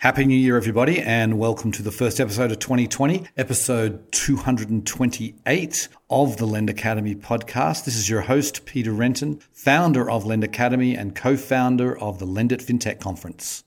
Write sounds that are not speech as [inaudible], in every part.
Happy New Year, everybody, and welcome to the first episode of 2020, episode 228 of the Lend Academy podcast. This is your host, Peter Renton, founder of Lend Academy and co founder of the Lendit FinTech Conference.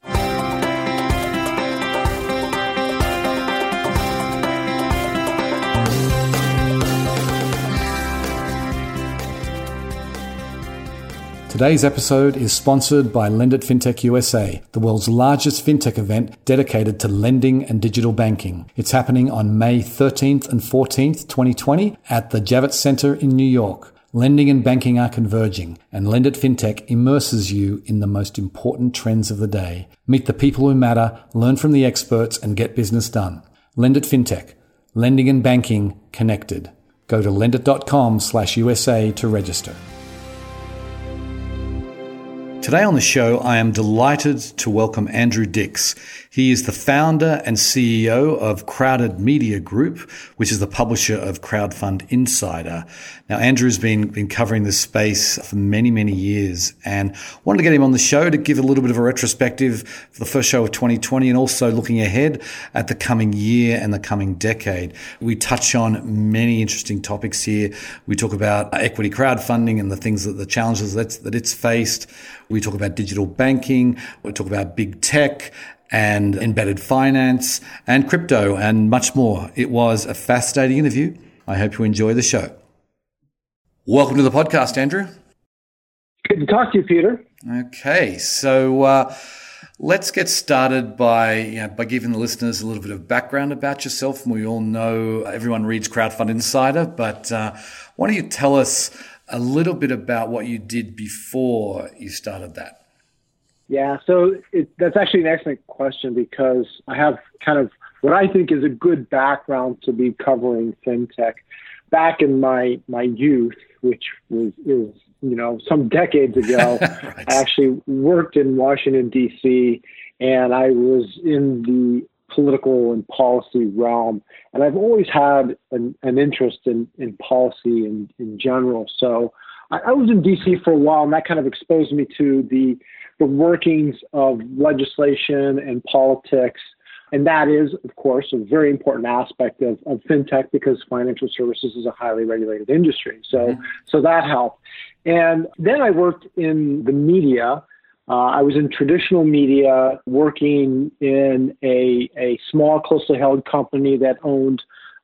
Today's episode is sponsored by Lendit FinTech USA, the world's largest fintech event dedicated to lending and digital banking. It's happening on May 13th and 14th, 2020 at the Javits Center in New York. Lending and banking are converging, and Lendit FinTech immerses you in the most important trends of the day. Meet the people who matter, learn from the experts, and get business done. Lendit FinTech. Lending and banking connected. Go to lendit.com slash USA to register. Today on the show, I am delighted to welcome Andrew Dix. He is the founder and CEO of Crowded Media Group, which is the publisher of Crowdfund Insider. Now, Andrew's been, been covering this space for many, many years and wanted to get him on the show to give a little bit of a retrospective for the first show of 2020 and also looking ahead at the coming year and the coming decade. We touch on many interesting topics here. We talk about equity crowdfunding and the things that the challenges that, that it's faced. We talk about digital banking. We talk about big tech and embedded finance and crypto and much more. It was a fascinating interview. I hope you enjoy the show. Welcome to the podcast, Andrew. Good to talk to you, Peter. Okay, so uh, let's get started by you know, by giving the listeners a little bit of background about yourself. We all know everyone reads Crowdfund Insider, but uh, why don't you tell us a little bit about what you did before you started that? Yeah, so it, that's actually an excellent question because I have kind of what I think is a good background to be covering fintech. Back in my my youth, which was is you know some decades ago, [laughs] right. I actually worked in Washington D.C. and I was in the political and policy realm, and I've always had an, an interest in in policy in in general. So I, I was in D.C. for a while, and that kind of exposed me to the the workings of legislation and politics. And that is, of course, a very important aspect of, of fintech because financial services is a highly regulated industry. So, mm-hmm. so that helped. And then I worked in the media. Uh, I was in traditional media, working in a, a small, closely held company that owned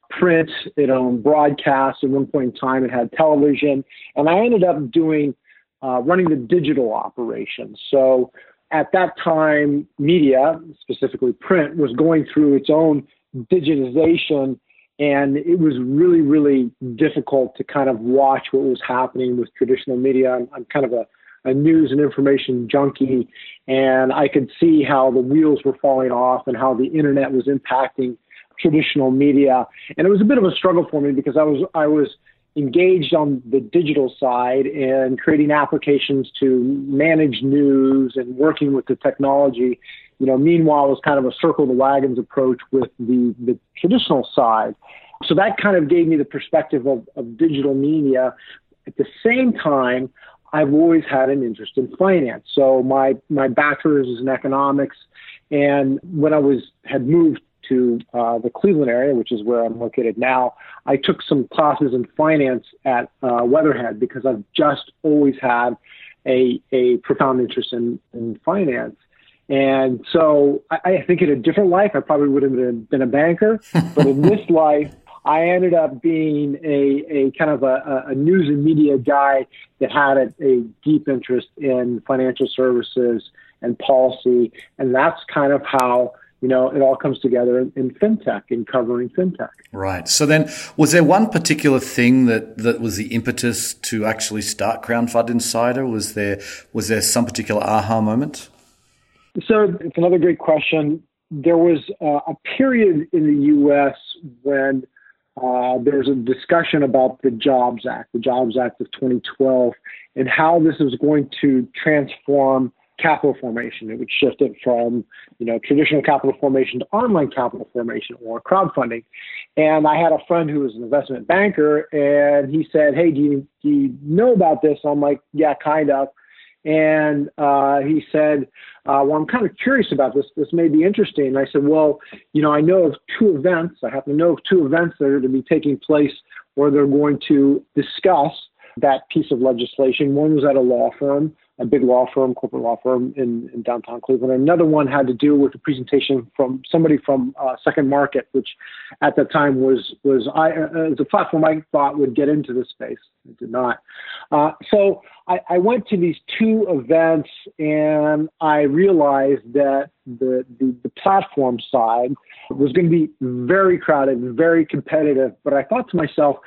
print, it owned broadcast. At one point in time, it had television. And I ended up doing uh, running the digital operations. So at that time, media, specifically print, was going through its own digitization. And it was really, really difficult to kind of watch what was happening with traditional media. I'm, I'm kind of a, a news and information junkie, and I could see how the wheels were falling off and how the internet was impacting traditional media. And it was a bit of a struggle for me because I was I was engaged on the digital side and creating applications to manage news and working with the technology. You know, meanwhile, it was kind of a circle the wagons approach with the, the traditional side. So that kind of gave me the perspective of, of digital media. At the same time, I've always had an interest in finance. So my my bachelor's is in economics, and when I was had moved to uh, the Cleveland area, which is where I'm located now, I took some classes in finance at uh, Weatherhead because I've just always had a, a profound interest in, in finance. And so I, I think in a different life, I probably would have been, been a banker. [laughs] but in this life, I ended up being a, a kind of a, a news and media guy that had a, a deep interest in financial services and policy. And that's kind of how you know, it all comes together in, in, fintech, in covering fintech. Right. So then, was there one particular thing that, that was the impetus to actually start Crowdfund Insider? Was there was there some particular aha moment? So it's another great question. There was uh, a period in the U.S. when uh, there was a discussion about the Jobs Act, the Jobs Act of 2012, and how this is going to transform capital formation. It would shift it from, you know, traditional capital formation to online capital formation or crowdfunding. And I had a friend who was an investment banker, and he said, "Hey, do you, do you know about this?" I'm like, "Yeah, kind of." And uh, he said, uh, Well, I'm kind of curious about this. This may be interesting. And I said, Well, you know, I know of two events. I happen to know of two events that are to be taking place where they're going to discuss that piece of legislation. One was at a law firm, a big law firm, corporate law firm in, in downtown Cleveland. Another one had to do with a presentation from somebody from uh, Second Market, which at that time was was I uh, the platform I thought would get into this space. It did not. Uh, so I, I, went to these two events and I realized that the, the, the platform side was going to be very crowded, very competitive. But I thought to myself,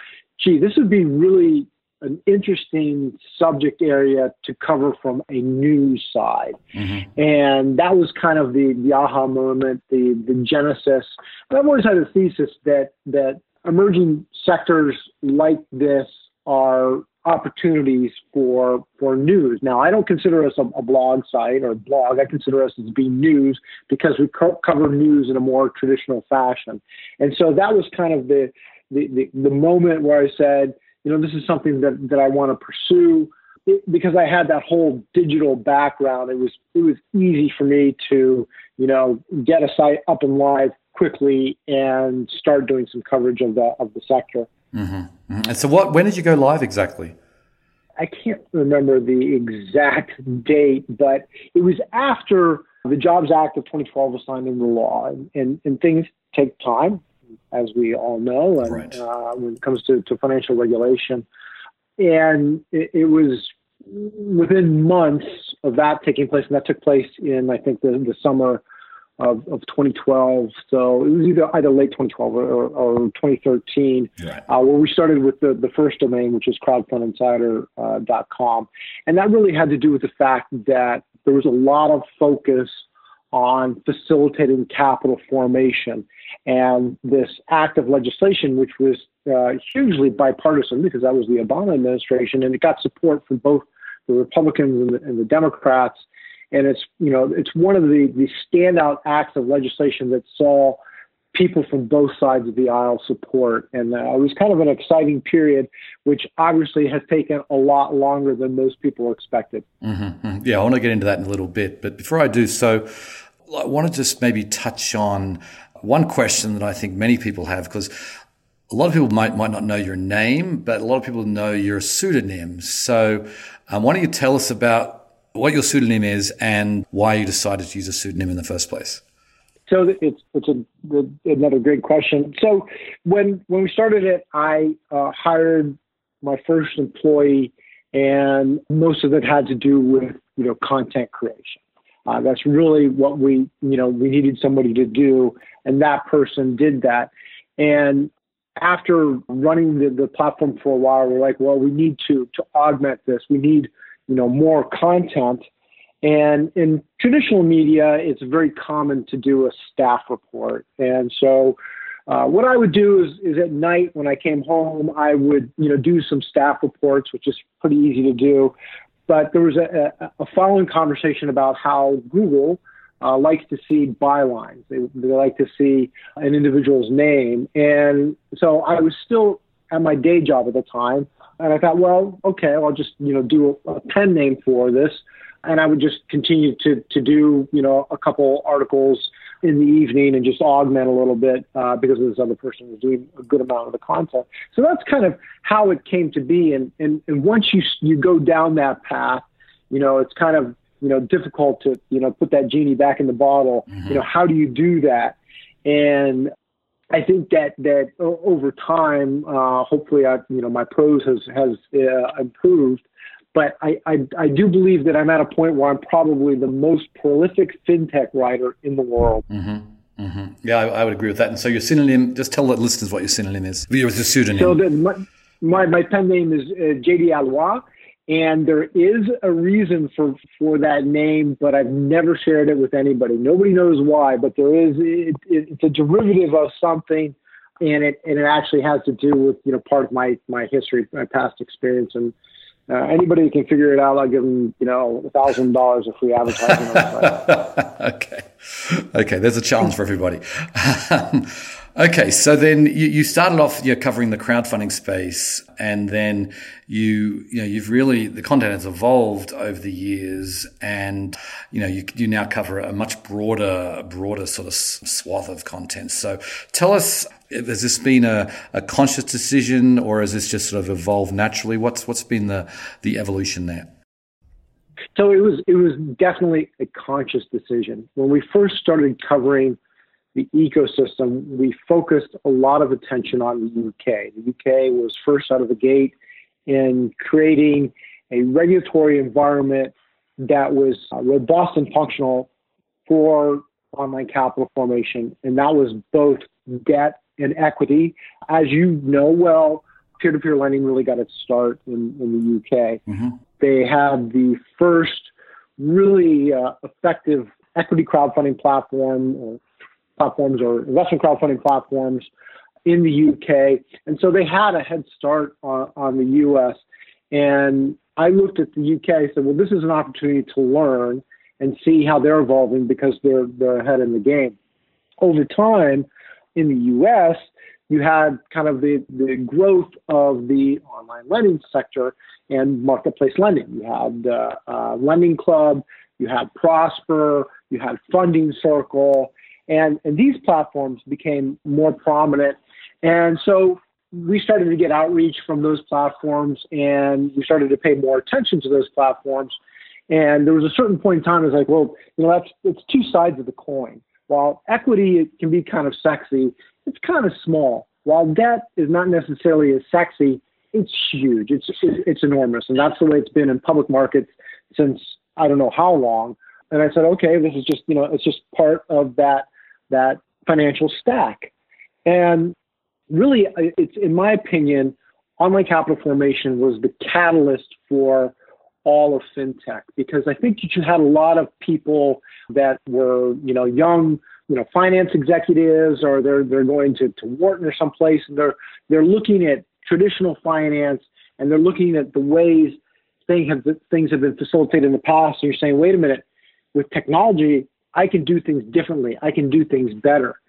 gee, this would be really an interesting subject area to cover from a news side. Mm-hmm. And that was kind of the, the aha moment, the, the genesis. And I've always had a thesis that, that emerging sectors like this are opportunities for for news. Now, I don't consider us a, a blog site or blog. I consider us as being news because we co- cover news in a more traditional fashion. And so that was kind of the the, the, the moment where I said, you know, this is something that, that I want to pursue. It, because I had that whole digital background, it was it was easy for me to, you know, get a site up and live quickly and start doing some coverage of the of the sector. Mm-hmm. Mm-hmm. And so, what? When did you go live exactly? I can't remember the exact date, but it was after the Jobs Act of 2012 was signed into law, and, and, and things take time as we all know, and right. uh, when it comes to, to financial regulation. And it, it, was within months of that taking place, and that took place in I think the, the summer of, of 2012. So it was either either late 2012 or, or 2013, right. uh, where we started with the, the first domain, which is crowdfundinsider.com, uh, and that really had to do with the fact that there was a lot of focus on facilitating capital formation. And this act of legislation, which was uh, hugely bipartisan because that was the Obama administration, and it got support from both the Republicans and the, and the Democrats. And it's you know it's one of the the standout acts of legislation that saw people from both sides of the aisle support. And uh, it was kind of an exciting period, which obviously has taken a lot longer than most people expected. Mm-hmm. mm-hmm. Yeah, I want to get into that in a little bit. But before I do so, I want to just maybe touch on one question that I think many people have because a lot of people might might not know your name, but a lot of people know your pseudonym. So, um, why don't you tell us about what your pseudonym is and why you decided to use a pseudonym in the first place? So it's it's a, another great question. So when when we started it, I uh, hired my first employee, and most of it had to do with you know content creation. Uh, that's really what we, you know, we needed somebody to do, and that person did that. And after running the, the platform for a while, we're like, well, we need to to augment this. We need, you know, more content. And in traditional media, it's very common to do a staff report. And so, uh, what I would do is, is at night when I came home, I would, you know, do some staff reports, which is pretty easy to do. But there was a, a, following conversation about how Google uh, likes to see bylines. They, they like to see an individual's name. And so I was still at my day job at the time. And I thought, well, okay, I'll just, you know, do a, a pen name for this. And I would just continue to, to do, you know, a couple articles in the evening and just augment a little bit uh, because this other person was doing a good amount of the content. So that's kind of how it came to be. And, and, and once you, you go down that path, you know, it's kind of, you know, difficult to, you know, put that genie back in the bottle. Mm-hmm. You know, how do you do that? And I think that that over time, uh, hopefully, I, you know, my prose has has uh, improved but I, I, I, do believe that I'm at a point where I'm probably the most prolific fintech writer in the world. Mm-hmm. Mm-hmm. Yeah, I, I, would agree with that. And so your synonym, just tell the listeners what your synonym is. Your pseudonym. So the, my, my, my, pen name is uh, JD Alois. And there is a reason for, for that name, but I've never shared it with anybody. Nobody knows why, but there is, it, it, it's a derivative of something and it, and it actually has to do with, you know, part of my, my history, my past experience. And, uh, anybody can figure it out, I'll give them, you know, a thousand dollars of free advertising. [laughs] okay, okay, there's a challenge for everybody. [laughs] Okay, so then you, you started off you're covering the crowdfunding space, and then you you know you've really the content has evolved over the years, and you know you you now cover a much broader broader sort of swath of content. So tell us, has this been a, a conscious decision, or has this just sort of evolved naturally? What's what's been the the evolution there? So it was it was definitely a conscious decision when we first started covering the ecosystem, we focused a lot of attention on the UK. The UK was first out of the gate in creating a regulatory environment that was uh, robust and functional for online capital formation, and that was both debt and equity. As you know well, peer to peer lending really got its start in, in the UK. Mm-hmm. They had the first really uh, effective equity crowdfunding platform, or platforms or investment crowdfunding platforms in the UK. And so they had a head start on, on the US. And I looked at the UK and said, well, this is an opportunity to learn and see how they're evolving because they're, they're ahead in the game. Over time, in the US, you had kind of the, the growth of the online lending sector and marketplace lending. You had uh, uh, Lending Club, you had Prosper, you had Funding Circle, and, and these platforms became more prominent. And so we started to get outreach from those platforms and we started to pay more attention to those platforms. And there was a certain point in time, I was like, well, you know, that's it's two sides of the coin. While equity can be kind of sexy, it's kind of small. While debt is not necessarily as sexy, it's huge. It's it's enormous, and that's the way it's been in public markets since I don't know how long. And I said, okay, this is just you know, it's just part of that that financial stack. And really, it's in my opinion, online capital formation was the catalyst for all of fintech because I think you had a lot of people that were, you know, young, you know, finance executives or they're they're going to, to Wharton or someplace and they're they're looking at traditional finance and they're looking at the ways things have things have been facilitated in the past. And you're saying, wait a minute, with technology, I can do things differently. I can do things better.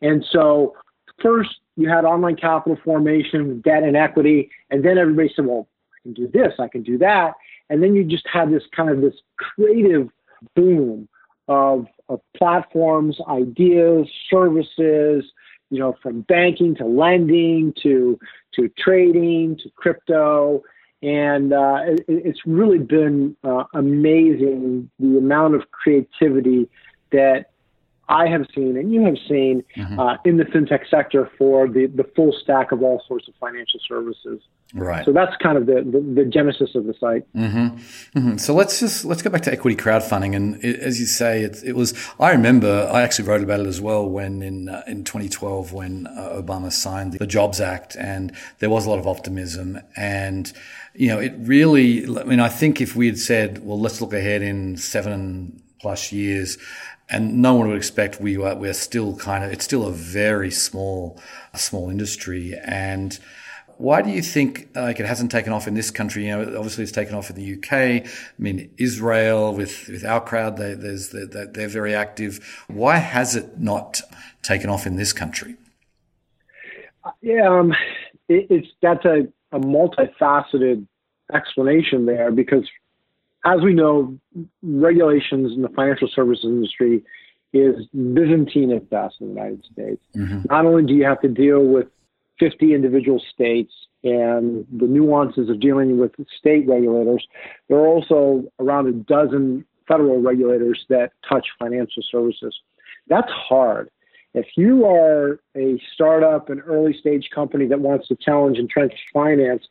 And so first you had online capital formation, debt and equity, and then everybody said, well, I can do this, I can do that. And then you just had this kind of this creative boom of, of platforms, ideas, services, you know, from banking to lending to to trading to crypto, and uh, it, it's really been uh, amazing the amount of creativity that I have seen and you have seen mm-hmm. uh, in the fintech sector for the, the full stack of all sorts of financial services. Right. So that's kind of the, the, the genesis of the site. Mm-hmm. Mm-hmm. So let's just let's go back to equity crowdfunding, and it, as you say, it, it, was. I remember I actually wrote about it as well when in uh, in 2012 when uh, Obama signed the Jobs Act, and there was a lot of optimism, and you know it really. I mean, I think if we had said, well, let's look ahead in seven plus years and no one would expect we are, we're still kind of, it's still a very small, small industry. And why do you think like it hasn't taken off in this country? You know, obviously it's taken off in the UK. I mean, Israel with, with OurCrowd, they, there's, they're, they're very active. Why has it not taken off in this country? Yeah, um, it, it's, that's a, a multifaceted explanation there because as we know, regulations in the financial services industry is Byzantine at best in the United States. Mm-hmm. Not only do you have to deal with 50 individual states and the nuances of dealing with state regulators, there are also around a dozen federal regulators that touch financial services. That's hard. If you are a startup, an early stage company that wants to challenge entrenched finance,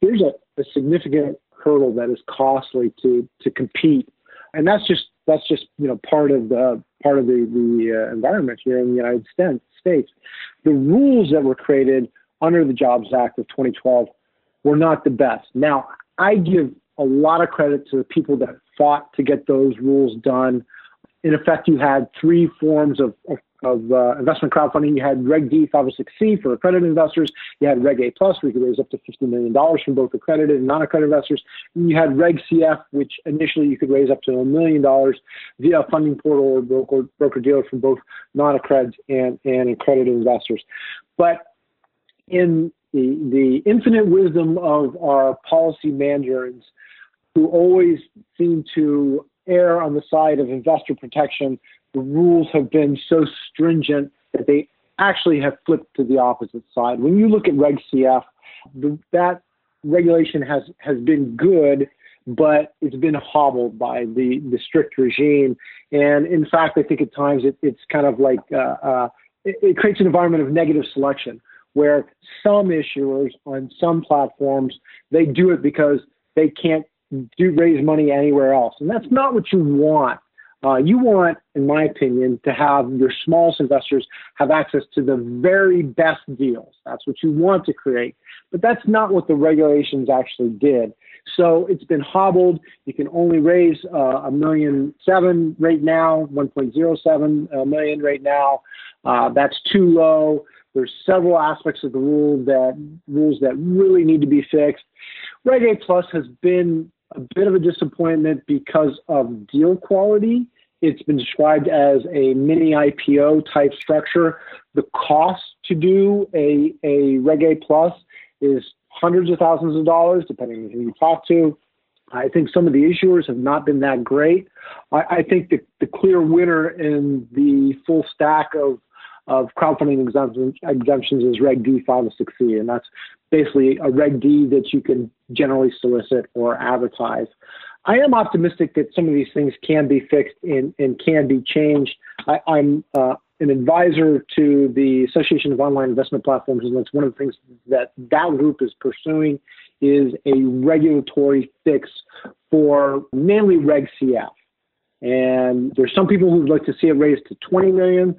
there's a, a significant hurdle that is costly to to compete, and that's just that's just you know part of the part of the the uh, environment here in the United States. The rules that were created under the Jobs Act of 2012 were not the best. Now, I give a lot of credit to the people that fought to get those rules done. In effect, you had three forms of, of of uh, investment crowdfunding. You had Reg D 506C for accredited investors. You had Reg A Plus, where you could raise up to $50 million from both accredited and non-accredited investors. And you had Reg CF, which initially you could raise up to a million dollars via a funding portal or broker, broker dealer from both non-accredited and, and accredited investors. But in the, the infinite wisdom of our policy mandarins, who always seem to err on the side of investor protection, the rules have been so stringent that they actually have flipped to the opposite side. When you look at Reg CF, the, that regulation has, has been good, but it's been hobbled by the, the strict regime. And in fact, I think at times it, it's kind of like uh, uh, it, it creates an environment of negative selection where some issuers on some platforms they do it because they can't do raise money anywhere else, and that's not what you want. Uh, you want, in my opinion, to have your smallest investors have access to the very best deals. That's what you want to create. But that's not what the regulations actually did. So it's been hobbled. You can only raise uh, a million seven right now, 1.07 uh, right now. Uh, that's too low. There's several aspects of the rule that rules that really need to be fixed. Reg A Plus has been a bit of a disappointment because of deal quality. It's been described as a mini IPO type structure. The cost to do a, a Reg A Plus is hundreds of thousands of dollars, depending on who you talk to. I think some of the issuers have not been that great. I, I think the, the clear winner in the full stack of of crowdfunding exemptions is Reg D 506C, and that's basically a Reg D that you can generally solicit or advertise. I am optimistic that some of these things can be fixed and, and can be changed. I, am uh, an advisor to the Association of Online Investment Platforms, and that's one of the things that that group is pursuing is a regulatory fix for mainly Reg CF. And there's some people who'd like to see it raised to 20 million.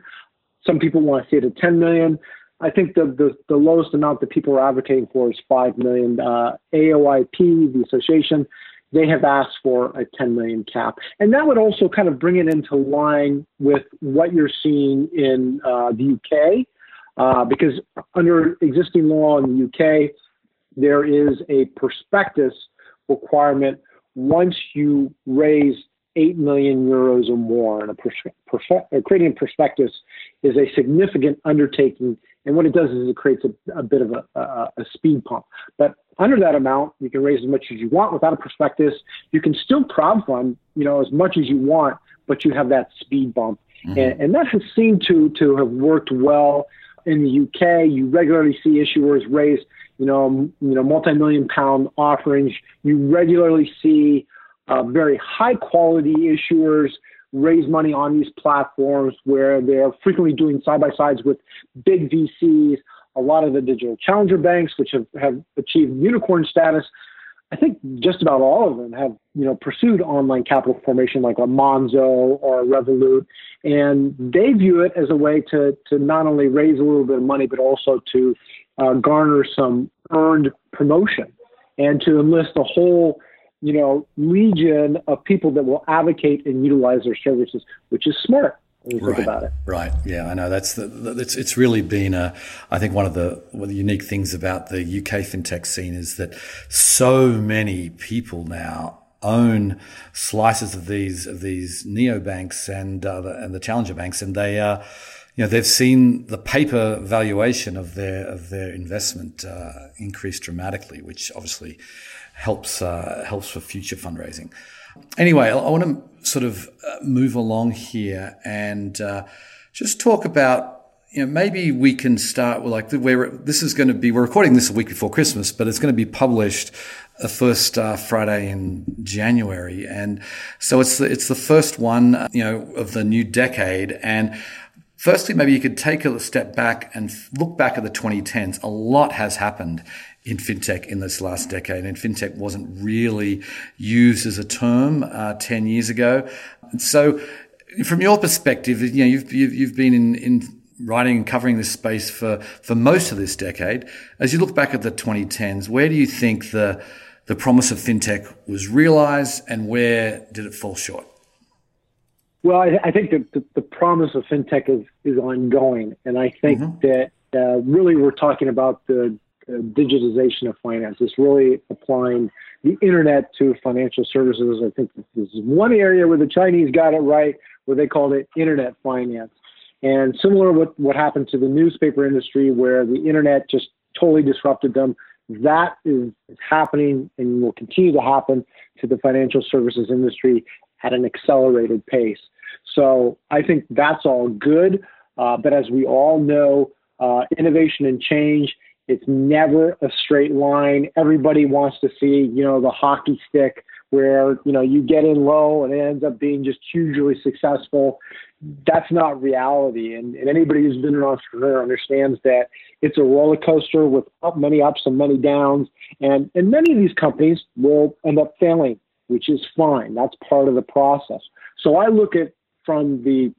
Some people want to see it at 10 million. I think the, the, the lowest amount that people are advocating for is 5 million. Uh, AOIP, the association, they have asked for a 10 million cap. And that would also kind of bring it into line with what you're seeing in uh, the UK, uh, because under existing law in the UK, there is a prospectus requirement once you raise 8 million euros or more. And a uh, creating a prospectus is a significant undertaking. And what it does is it creates a, a bit of a, a, a, speed pump. But under that amount, you can raise as much as you want without a prospectus. You can still crowdfund, you know, as much as you want, but you have that speed bump. Mm-hmm. And, and that has seemed to, to have worked well in the UK. You regularly see issuers raise, you know, you know, multi-million pound offerings. You regularly see uh, very high quality issuers raise money on these platforms where they're frequently doing side by sides with big VCs, a lot of the digital challenger banks, which have, have achieved unicorn status. I think just about all of them have, you know, pursued online capital formation like a Monzo or a Revolut, and they view it as a way to to not only raise a little bit of money but also to uh, garner some earned promotion and to enlist a whole you know, legion of people that will advocate and utilize their services, which is smart when you right, think about it. Right. Yeah, I know. That's the, it's it's really been a. I think one of the one of the unique things about the UK fintech scene is that so many people now own slices of these of these neobanks and uh, the, and the challenger banks, and they are. Uh, you know, they've seen the paper valuation of their of their investment uh, increase dramatically, which obviously helps uh, helps for future fundraising. Anyway, I, want to sort of uh, move along here and uh, just talk about you know maybe we can start with like where this is going to be. We're recording this a week before Christmas, but it's going to be published the first uh, Friday in January, and so it's the, it's the first one you know of the new decade and. Firstly, maybe you could take a step back and look back at the 2010s. A lot has happened in fintech in this last decade. And fintech wasn't really used as a term uh, 10 years ago. And so, from your perspective, you know, you've, you've, you've been in, in writing and covering this space for, for most of this decade. As you look back at the 2010s, where do you think the, the promise of fintech was realized and where did it fall short? Well, I, I think that the, the, promise of fintech is, is ongoing. And I think mm-hmm. that uh, really we're talking about the, the digitization of finance. It's really applying the internet to financial services. I think this is one area where the Chinese got it right, where they called it internet finance. And similar with what happened to the newspaper industry, where the internet just totally disrupted them, that is happening and will continue to happen to the financial services industry at an accelerated pace. So I think that's all good. Uh, but as we all know, uh, innovation and change, it's never a straight line. Everybody wants to see, you know, the hockey stick where, you know, you get in low and it ends up being just hugely successful. That's not reality. And, and anybody who's been an entrepreneur understands that it's a roller coaster with many ups and many downs. And, and many of these companies will end up failing, which is fine. That's part of the process. So I look at from the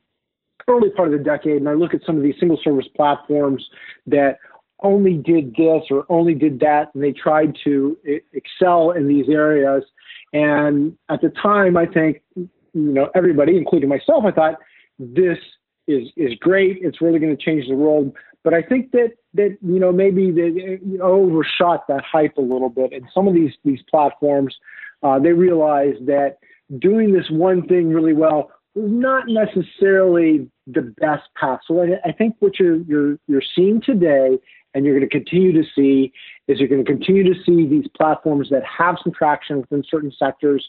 early part of the decade, and I look at some of these single service platforms that only did this or only did that, and they tried to excel in these areas. And at the time, I think, you know, everybody, including myself, I thought this is is great. It's really going to change the world. But I think that that you know maybe they overshot that hype a little bit. And some of these these platforms, uh, they realized that doing this one thing really well not necessarily the best path. So I, I think what you're you're you're seeing today, and you're going to continue to see, is you're going to continue to see these platforms that have some traction within certain sectors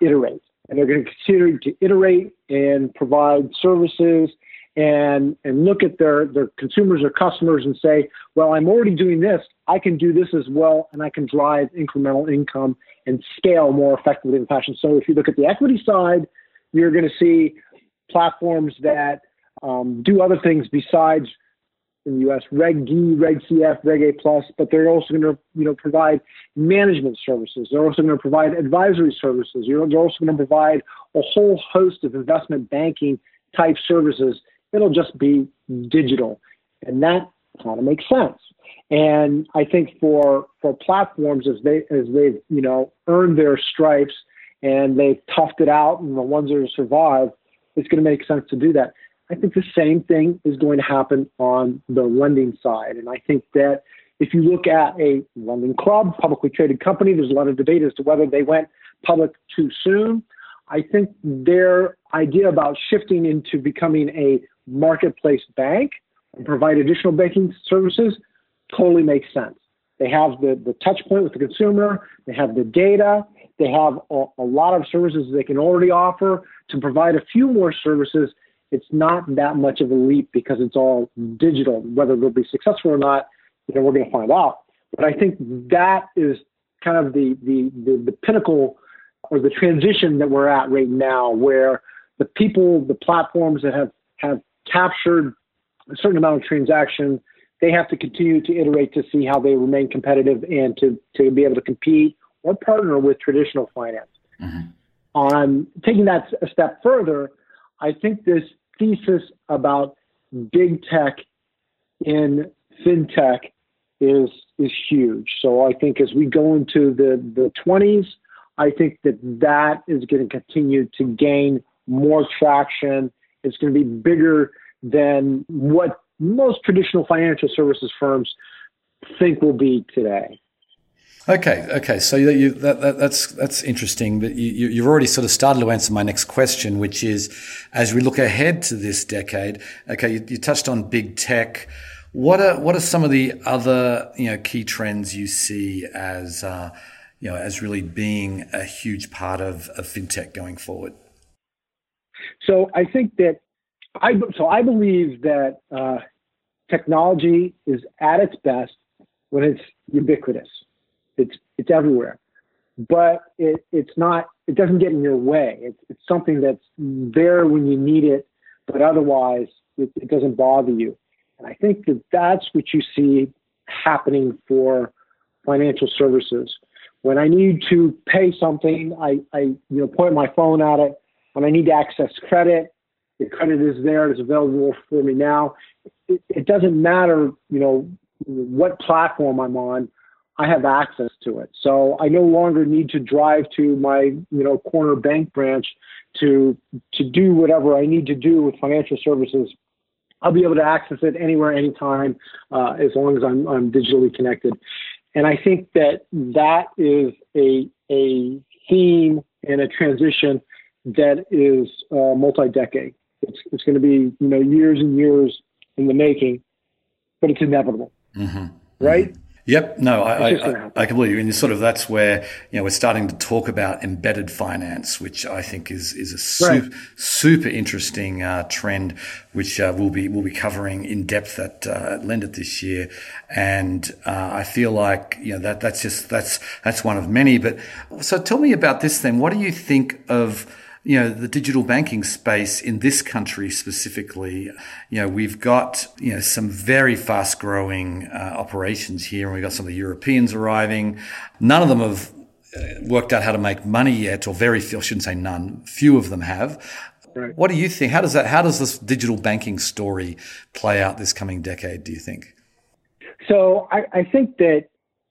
iterate, and they're going to continue to iterate and provide services and and look at their their consumers or customers and say, well, I'm already doing this. I can do this as well, and I can drive incremental income and scale more effectively in fashion. So if you look at the equity side you're going to see platforms that um, do other things besides in the U.S. Reg D, Reg CF, Reg A plus, but they're also going to you know provide management services. They're also going to provide advisory services. They're also going to provide a whole host of investment banking type services. It'll just be digital, and that kind of makes sense. And I think for for platforms as they as they've you know earned their stripes and they've toughed it out, and the ones that survive, it's going to make sense to do that. I think the same thing is going to happen on the lending side. And I think that if you look at a lending club, publicly traded company, there's a lot of debate as to whether they went public too soon. I think their idea about shifting into becoming a marketplace bank and provide additional banking services totally makes sense. They have the, the touch point with the consumer, they have the data, they have a, a lot of services they can already offer. To provide a few more services, it's not that much of a leap because it's all digital. Whether they'll be successful or not, you know, we're going to find out. But I think that is kind of the, the, the, the pinnacle or the transition that we're at right now, where the people, the platforms that have, have captured a certain amount of transaction, they have to continue to iterate to see how they remain competitive and to, to be able to compete or partner with traditional finance. Mm-hmm. On taking that a step further, I think this thesis about big tech in fintech is is huge. So I think as we go into the the 20s, I think that that is going to continue to gain more traction. It's going to be bigger than what most traditional financial services firms think will be today. Okay, okay. So you, that, that, that's that's interesting. But you, you've already sort of started to answer my next question, which is, as we look ahead to this decade. Okay, you, you touched on big tech. What are what are some of the other you know key trends you see as uh, you know as really being a huge part of, of fintech going forward? So I think that I so I believe that uh, technology is at its best when it's ubiquitous. It's it's everywhere, but it, it's not. It doesn't get in your way. It's it's something that's there when you need it, but otherwise it, it doesn't bother you. And I think that that's what you see happening for financial services. When I need to pay something, I, I you know point my phone at it. When I need to access credit, the credit is there. It's available for me now. It, it doesn't matter, you know, what platform I'm on I have access to it. So I no longer need to drive to my, you know, corner bank branch to to do whatever I need to do with financial services. I'll be able to access it anywhere, anytime, uh, as long as I'm, I'm digitally connected. And I think that that is a a theme and a transition that is uh, multi-decade. It's, it's going to be you know years and years in the making, but it's inevitable, mm-hmm. right? Mm-hmm. Yep. No, I, I, I, can believe. And sort of that's where, you know, we're starting to talk about embedded finance, which I think is, is a super, right. super interesting uh, trend, which uh, we'll be, we'll be covering in depth at, uh, at Lendit this year. And uh, I feel like, you know, that, that's just, that's, that's one of many. But so tell me about this then. What do you think of, you know, the digital banking space in this country specifically, you know, we've got, you know, some very fast growing uh, operations here and we've got some of the Europeans arriving. None of them have uh, worked out how to make money yet, or very few, I shouldn't say none, few of them have. Right. What do you think? How does that, how does this digital banking story play out this coming decade, do you think? So I, I think that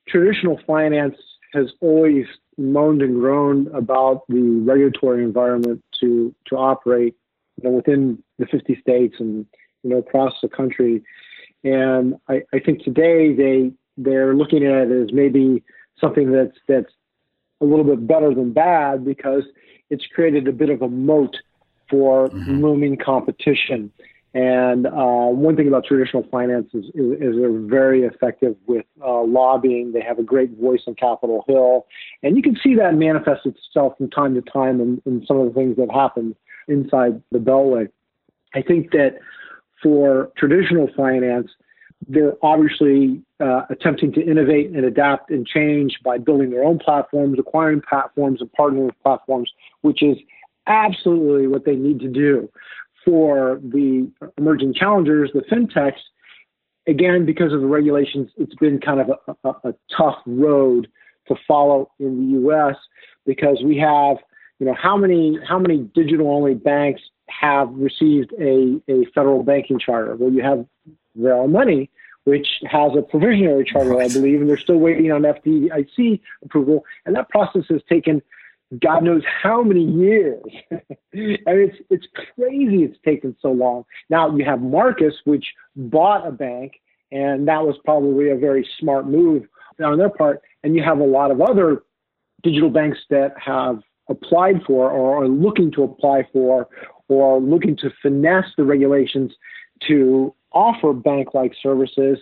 traditional finance has always moaned and groaned about the regulatory environment to to operate you know, within the 50 states and you know across the country. And I, I think today they they're looking at it as maybe something that's that's a little bit better than bad because it's created a bit of a moat for mm-hmm. looming competition. And uh, one thing about traditional finance is, is, is they're very effective with uh, lobbying. They have a great voice on Capitol Hill. And you can see that manifest itself from time to time in, in some of the things that happen inside the Beltway. I think that for traditional finance, they're obviously uh, attempting to innovate and adapt and change by building their own platforms, acquiring platforms, and partnering with platforms, which is absolutely what they need to do for the emerging challengers, the fintechs, again, because of the regulations, it's been kind of a, a, a tough road to follow in the U.S. because we have, you know, how many how many digital only banks have received a, a federal banking charter? Well, you have Varo Money, which has a provisionary charter, I believe, and they're still waiting on FDIC approval, and that process has taken God knows how many years. [laughs] and it's it's crazy it's taken so long. Now you have Marcus, which bought a bank, and that was probably a very smart move on their part. And you have a lot of other digital banks that have applied for or are looking to apply for or looking to finesse the regulations to offer bank like services.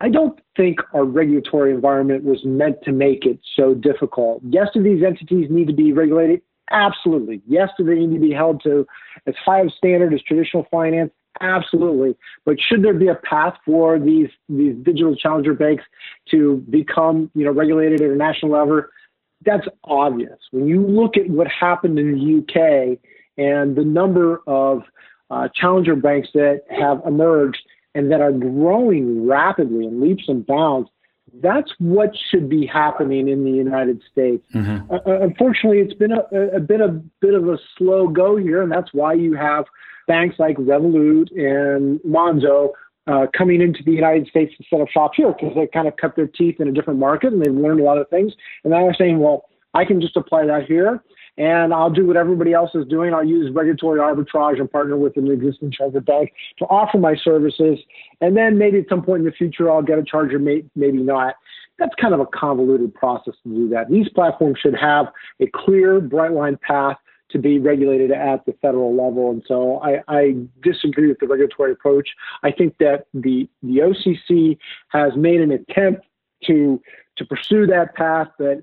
I don't think our regulatory environment was meant to make it so difficult. Yes, do these entities need to be regulated? Absolutely. Yes, do they need to be held to as high of standard as traditional finance? Absolutely. But should there be a path for these these digital challenger banks to become, you know, regulated at a national level? That's obvious. When you look at what happened in the UK and the number of uh, challenger banks that have emerged and that are growing rapidly in leaps and bounds, that's what should be happening in the United States. Mm-hmm. Uh, uh unfortunately, it's been a, a, bit a bit of a slow go here, and that's why you have banks like Revolut and Monzo uh, coming into the United States to set up shop here because they kind of cut their teeth in a different market and they've learned a lot of things. And now they're saying, well, I can just apply that here and I'll do what everybody else is doing. I'll use regulatory arbitrage and partner with an existing charter bank to offer my services. And then maybe at some point in the future, I'll get a charger, maybe not. That's kind of a convoluted process to do that. These platforms should have a clear, bright line path to be regulated at the federal level. And so I, I, disagree with the regulatory approach. I think that the, the OCC has made an attempt to, to pursue that path, but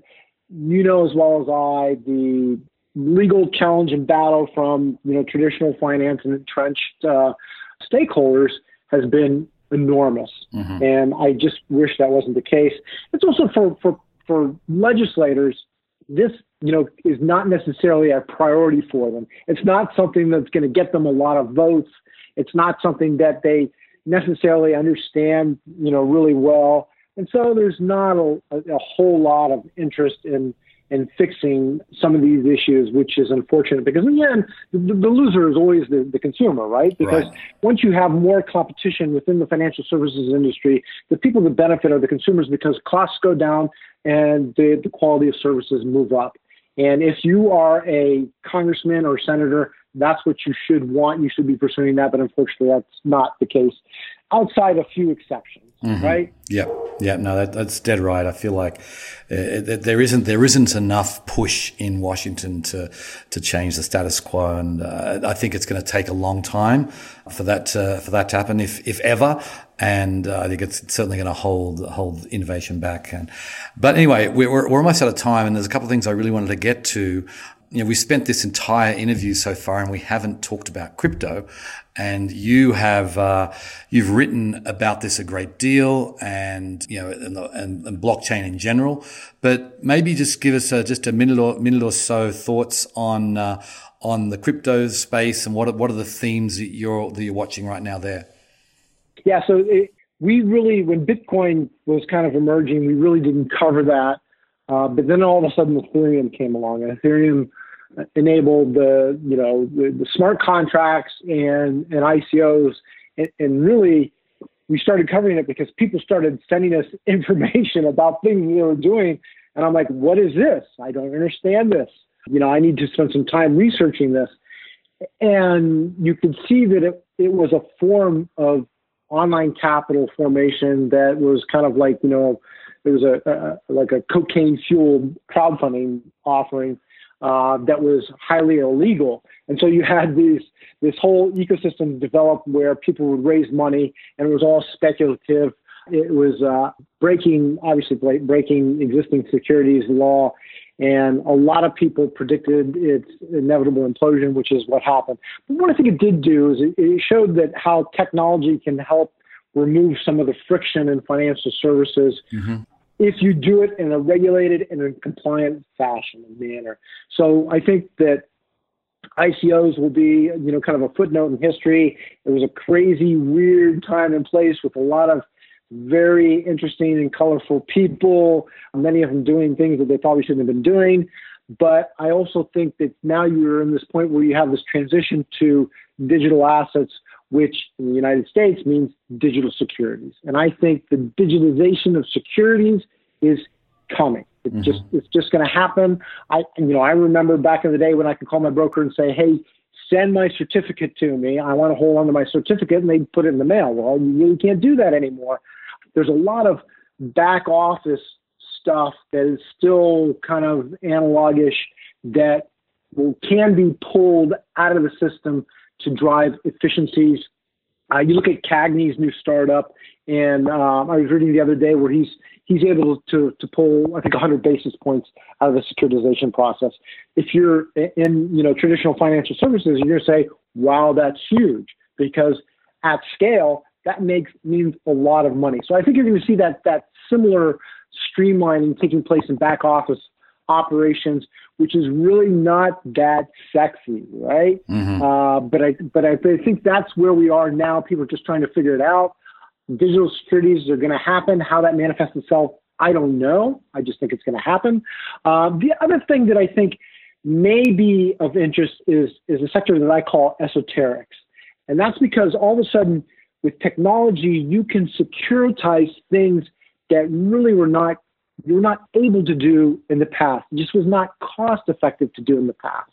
you know as well as I the legal challenge and battle from you know traditional finance and entrenched uh, stakeholders has been enormous, mm-hmm. and I just wish that wasn't the case. It's also for for for legislators. This you know is not necessarily a priority for them. It's not something that's going to get them a lot of votes. It's not something that they necessarily understand you know really well and so there's not a, a whole lot of interest in and fixing some of these issues, which is unfortunate because in the end, the, the loser is always the, the consumer, right? Because right. once you have more competition within the financial services industry, the people that benefit are the consumers because costs go down and the, the quality of services move up. And if you are a congressman or senator, that's what you should want. You should be pursuing that, but unfortunately, that's not the case, outside a few exceptions, mm-hmm. right? Yeah, yeah. No, that, that's dead right. I feel like uh, there isn't there isn't enough push in Washington to to change the status quo, and uh, I think it's going to take a long time for that to, for that to happen, if if ever. And uh, I think it's certainly going to hold hold innovation back. And but anyway, we're, we're almost out of time, and there's a couple of things I really wanted to get to you know, we spent this entire interview so far and we haven't talked about crypto. And you have, uh, you've written about this a great deal and, you know, and, and, and blockchain in general. But maybe just give us a, just a minute or, minute or so thoughts on, uh, on the crypto space and what, what are the themes that you're, that you're watching right now there? Yeah. So it, we really, when Bitcoin was kind of emerging, we really didn't cover that. Uh, but then all of a sudden Ethereum came along and Ethereum enabled the you know the, the smart contracts and and ICOs and, and, really we started covering it because people started sending us [laughs] information about things they were doing. And I'm like what is this? I don't understand this. You know I need to spend some time researching this. And you could see that it, it was a form of online capital formation that was kind of like you know it was a, a like a cocaine fueled crowdfunding offering uh, that was highly illegal. And so you had these this whole ecosystem develop where people would raise money, and it was all speculative. It was uh, breaking, obviously, breaking existing securities law, and a lot of people predicted its inevitable implosion, which is what happened. But what I think it did do is it, it showed that how technology can help remove some of the friction in financial services. Mm-hmm if you do it in a regulated and a compliant fashion and manner. So I think that ICOs will be, you know, kind of a footnote in history. It was a crazy, weird time and place with a lot of very interesting and colorful people, many of them doing things that they probably shouldn't have been doing. But I also think that now you're in this point where you have this transition to digital assets which in the United States means digital securities. And I think the digitization of securities is coming. It's mm-hmm. just it's just going to happen. I you know I remember back in the day when I could call my broker and say, "Hey, send my certificate to me. I want to hold on to my certificate," and they'd put it in the mail. Well, you really can't do that anymore. There's a lot of back office stuff that is still kind of analogish that will, can be pulled out of the system to drive efficiencies. Uh, you look at Cagney's new startup, and um, I was reading the other day where he's he's able to to pull I think 100 basis points out of the securitization process. If you're in you know traditional financial services, you're going to say, "Wow, that's huge," because at scale that makes means a lot of money. So I think you're going to see that that similar streamlining taking place in back office operations, which is really not that sexy, right? Mm-hmm. Uh, but I but I, but I think that's where we are now. People are just trying to figure it out. Digital securities are going to happen. How that manifests itself, I don't know. I just think it's going to happen. Uh, the other thing that I think may be of interest is is a sector that I call esoterics, and that's because all of a sudden with technology you can securitize things that really were not you were not able to do in the past. It just was not cost effective to do in the past.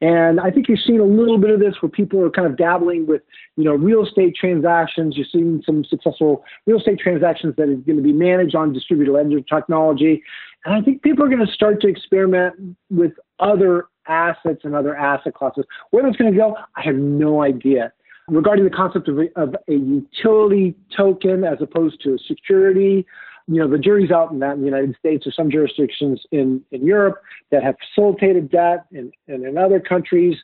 And I think you're seeing a little bit of this where people are kind of dabbling with, you know, real estate transactions. You're seeing some successful real estate transactions that is going to be managed on distributed ledger technology. And I think people are going to start to experiment with other assets and other asset classes. Where that's going to go, I have no idea regarding the concept of a, of a, utility token as opposed to a security you know, the jury's out in that in the United States or some jurisdictions in, in Europe that have facilitated that and, and in other countries.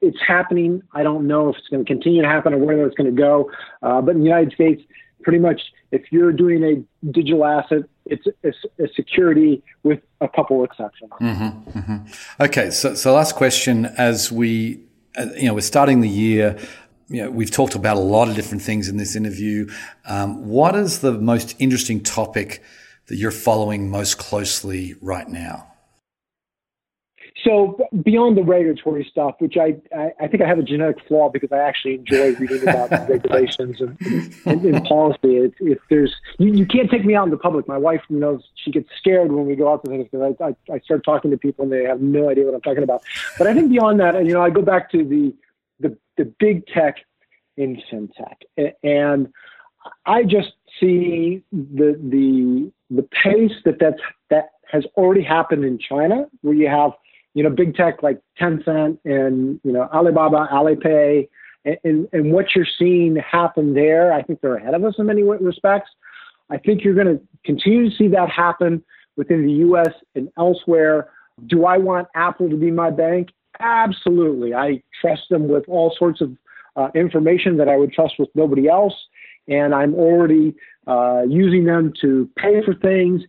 It's happening. I don't know if it's going to continue to happen or where it's going to go. Uh, but in the United States, pretty much if you're doing a digital asset, it's a, a security with a couple exceptions. Mm-hmm, mm-hmm. Okay, so so last question as we, uh, you know, we're starting the year you know, we've talked about a lot of different things in this interview. Um, what is the most interesting topic that you're following most closely right now? so beyond the regulatory stuff, which I, I, I, think I have a genetic flaw because I actually enjoy reading about [laughs] regulations and, and, and policy. If, if there's, you, you can't take me out in the public. My wife, knows she gets scared when we go out to things because I, I, I start talking to people and they have no idea what I'm talking about. But I think beyond that, and you know, I go back to the, the, big tech in fintech. And I just see the, the, the pace that that's, that has already happened in China, where you have you know, big tech like Tencent and, you know, Alibaba, Alipay, and, and, and what you're seeing happen there, I think they're ahead of us in many respects. I think you're going to continue to see that happen within the US and elsewhere. Do I want Apple to be my bank? Absolutely. I trust them with all sorts of uh, information that I would trust with nobody else. And I'm already uh, using them to pay for things.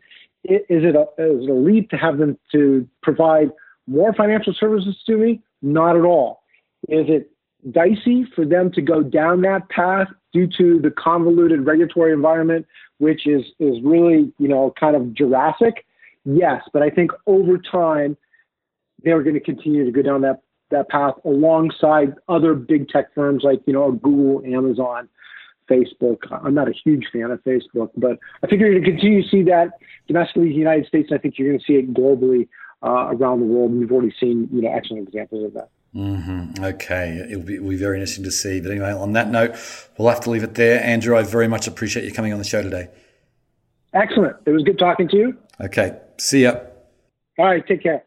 Is it, a, is it a leap to have them to provide more financial services to me? Not at all. Is it dicey for them to go down that path due to the convoluted regulatory environment, which is is really you know kind of Jurassic? Yes, but I think over time they're going to continue to go down that that path alongside other big tech firms like you know Google, Amazon, Facebook. I'm not a huge fan of Facebook, but I think you're going to continue to see that domestically in the United States. And I think you're going to see it globally uh, around the world. And we've already seen you know excellent examples of that. Mm-hmm. Okay, it'll be, it'll be very interesting to see. But anyway, on that note, we'll have to leave it there. Andrew, I very much appreciate you coming on the show today. Excellent. It was good talking to you. Okay, see ya. All right, take care.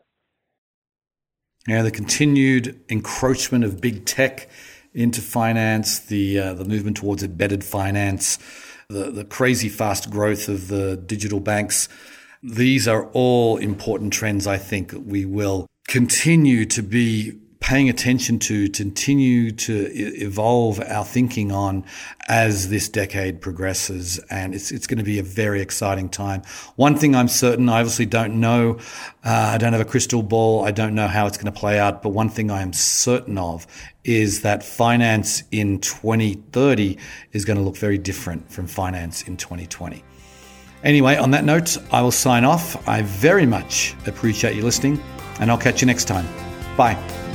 Now, the continued encroachment of big tech into finance, the uh, the movement towards embedded finance, the the crazy fast growth of the digital banks these are all important trends I think we will continue to be paying attention to, continue to evolve our thinking on as this decade progresses. And it's, it's going to be a very exciting time. One thing I'm certain, I obviously don't know, uh, I don't have a crystal ball. I don't know how it's going to play out. But one thing I am certain of is that finance in 2030 is going to look very different from finance in 2020. Anyway, on that note, I will sign off. I very much appreciate you listening, and I'll catch you next time. Bye.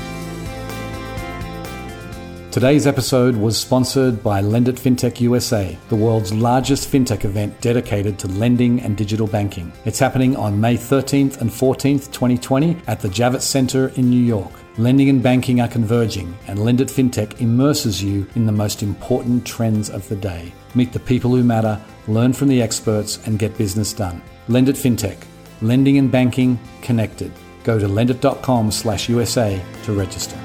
Today's episode was sponsored by Lendit FinTech USA, the world's largest fintech event dedicated to lending and digital banking. It's happening on May 13th and 14th, 2020, at the Javits Center in New York. Lending and banking are converging, and Lendit FinTech immerses you in the most important trends of the day. Meet the people who matter, learn from the experts, and get business done. Lendit FinTech, lending and banking connected. Go to lendit.com/usa to register.